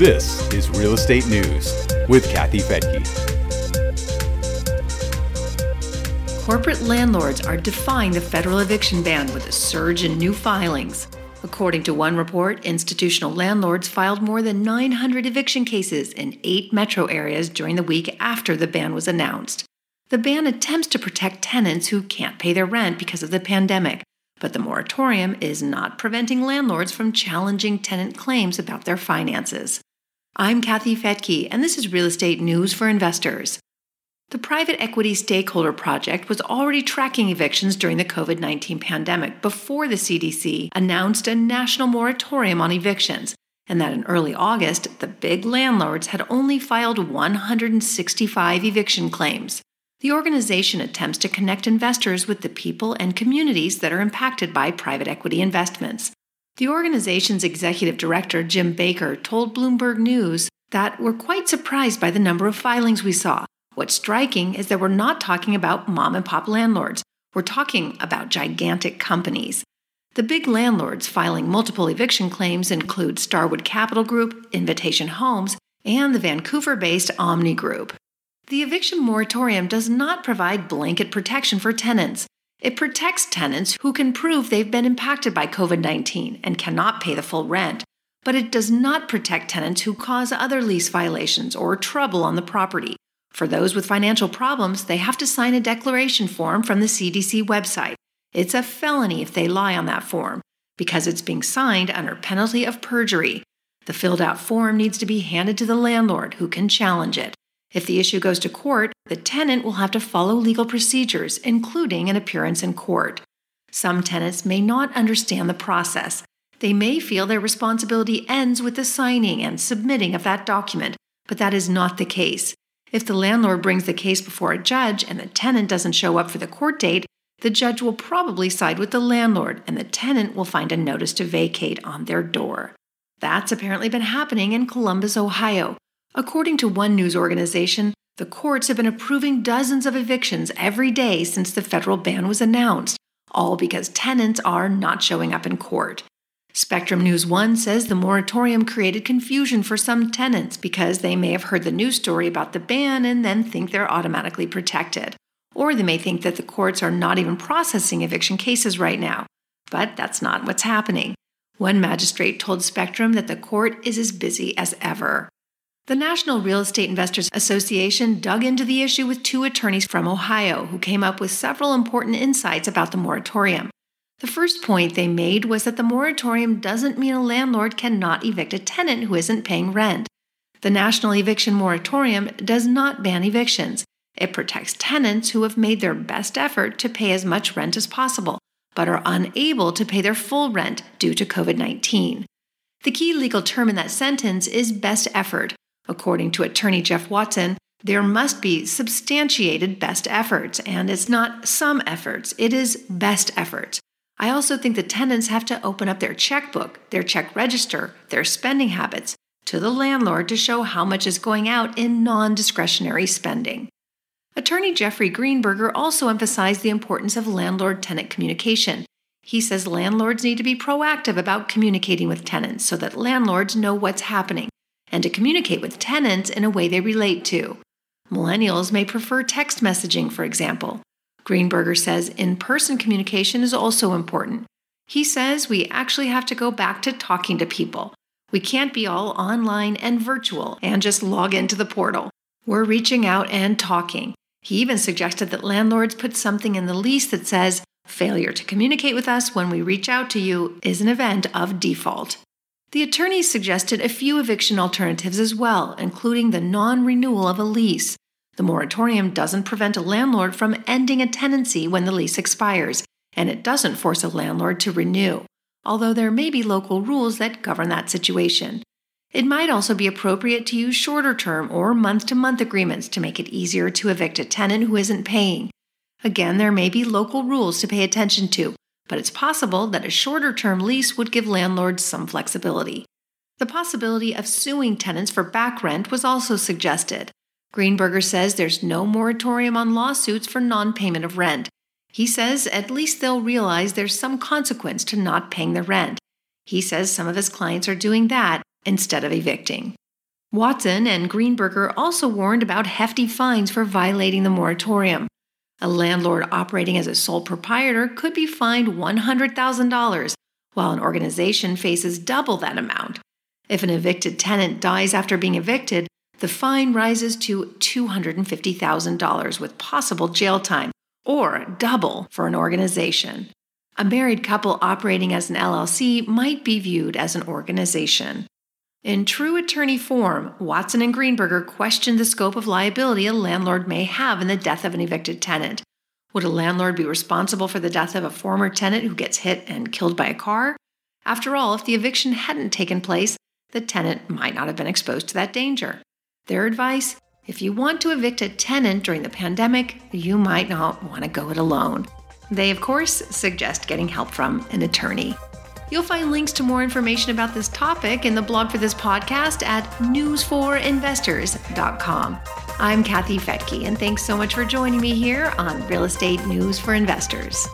This is Real Estate News with Kathy Fettke. Corporate landlords are defying the federal eviction ban with a surge in new filings. According to one report, institutional landlords filed more than 900 eviction cases in eight metro areas during the week after the ban was announced. The ban attempts to protect tenants who can't pay their rent because of the pandemic, but the moratorium is not preventing landlords from challenging tenant claims about their finances. I'm Kathy Fettke, and this is Real Estate News for Investors. The Private Equity Stakeholder Project was already tracking evictions during the COVID 19 pandemic before the CDC announced a national moratorium on evictions, and that in early August, the big landlords had only filed 165 eviction claims. The organization attempts to connect investors with the people and communities that are impacted by private equity investments. The organization's executive director, Jim Baker, told Bloomberg News that we're quite surprised by the number of filings we saw. What's striking is that we're not talking about mom and pop landlords. We're talking about gigantic companies. The big landlords filing multiple eviction claims include Starwood Capital Group, Invitation Homes, and the Vancouver based Onni Group. The eviction moratorium does not provide blanket protection for tenants. It protects tenants who can prove they've been impacted by COVID 19 and cannot pay the full rent, but it does not protect tenants who cause other lease violations or trouble on the property. For those with financial problems, they have to sign a declaration form from the CDC website. It's a felony if they lie on that form because it's being signed under penalty of perjury. The filled out form needs to be handed to the landlord who can challenge it. If the issue goes to court, the tenant will have to follow legal procedures, including an appearance in court. Some tenants may not understand the process. They may feel their responsibility ends with the signing and submitting of that document, but that is not the case. If the landlord brings the case before a judge and the tenant doesn't show up for the court date, the judge will probably side with the landlord and the tenant will find a notice to vacate on their door. That's apparently been happening in Columbus, Ohio, According to one news organization, the courts have been approving dozens of evictions every day since the federal ban was announced, all because tenants are not showing up in court. Spectrum News 1 says the moratorium created confusion for some tenants because they may have heard the news story about the ban and then think they're automatically protected. Or they may think that the courts are not even processing eviction cases right now. But that's not what's happening. One magistrate told Spectrum that the court is as busy as ever. The National Real Estate Investors Association dug into the issue with two attorneys from Ohio who came up with several important insights about the moratorium. The first point they made was that the moratorium doesn't mean a landlord cannot evict a tenant who isn't paying rent. The National Eviction Moratorium does not ban evictions. It protects tenants who have made their best effort to pay as much rent as possible, but are unable to pay their full rent due to COVID 19. The key legal term in that sentence is best effort, According to attorney Jeff Watson, there must be substantiated best efforts, and it's not some efforts, it is best efforts. I also think the tenants have to open up their checkbook, their check register, their spending habits to the landlord to show how much is going out in non discretionary spending. Attorney Jeffrey Greenberger also emphasized the importance of landlord tenant communication. He says landlords need to be proactive about communicating with tenants so that landlords know what's happening and to communicate with tenants in a way they relate to. Millennials may prefer text messaging, for example. Greenberger says in person communication is also important. He says we actually have to go back to talking to people. We can't be all online and virtual and just log into the portal. We're reaching out and talking. He even suggested that landlords put something in the lease that says, failure to communicate with us when we reach out to you is an event of default. The attorneys suggested a few eviction alternatives as well, including the non renewal of a lease. The moratorium doesn't prevent a landlord from ending a tenancy when the lease expires, and it doesn't force a landlord to renew, although there may be local rules that govern that situation. It might also be appropriate to use shorter term or month to month agreements to make it easier to evict a tenant who isn't paying. Again, there may be local rules to pay attention to, but it's possible that a shorter term lease would give landlords some flexibility. The possibility of suing tenants for back rent was also suggested. Greenberger says there's no moratorium on lawsuits for non payment of rent. He says at least they'll realize there's some consequence to not paying the rent. He says some of his clients are doing that instead of evicting. Watson and Greenberger also warned about hefty fines for violating the moratorium. A landlord operating as a sole proprietor could be fined $100,000, while an organization faces double that amount. If an evicted tenant dies after being evicted, the fine rises to $250,000 with possible jail time, or double for an organization. A married couple operating as an LLC might be viewed as an organization. In true attorney form, Watson and Greenberger questioned the scope of liability a landlord may have in the death of an evicted tenant. Would a landlord be responsible for the death of a former tenant who gets hit and killed by a car? After all, if the eviction hadn't taken place, the tenant might not have been exposed to that danger. Their advice if you want to evict a tenant during the pandemic, you might not want to go it alone. They, of course, suggest getting help from an attorney. You'll find links to more information about this topic in the blog for this podcast at newsforinvestors.com. I'm Kathy Fettke, and thanks so much for joining me here on Real Estate News for Investors.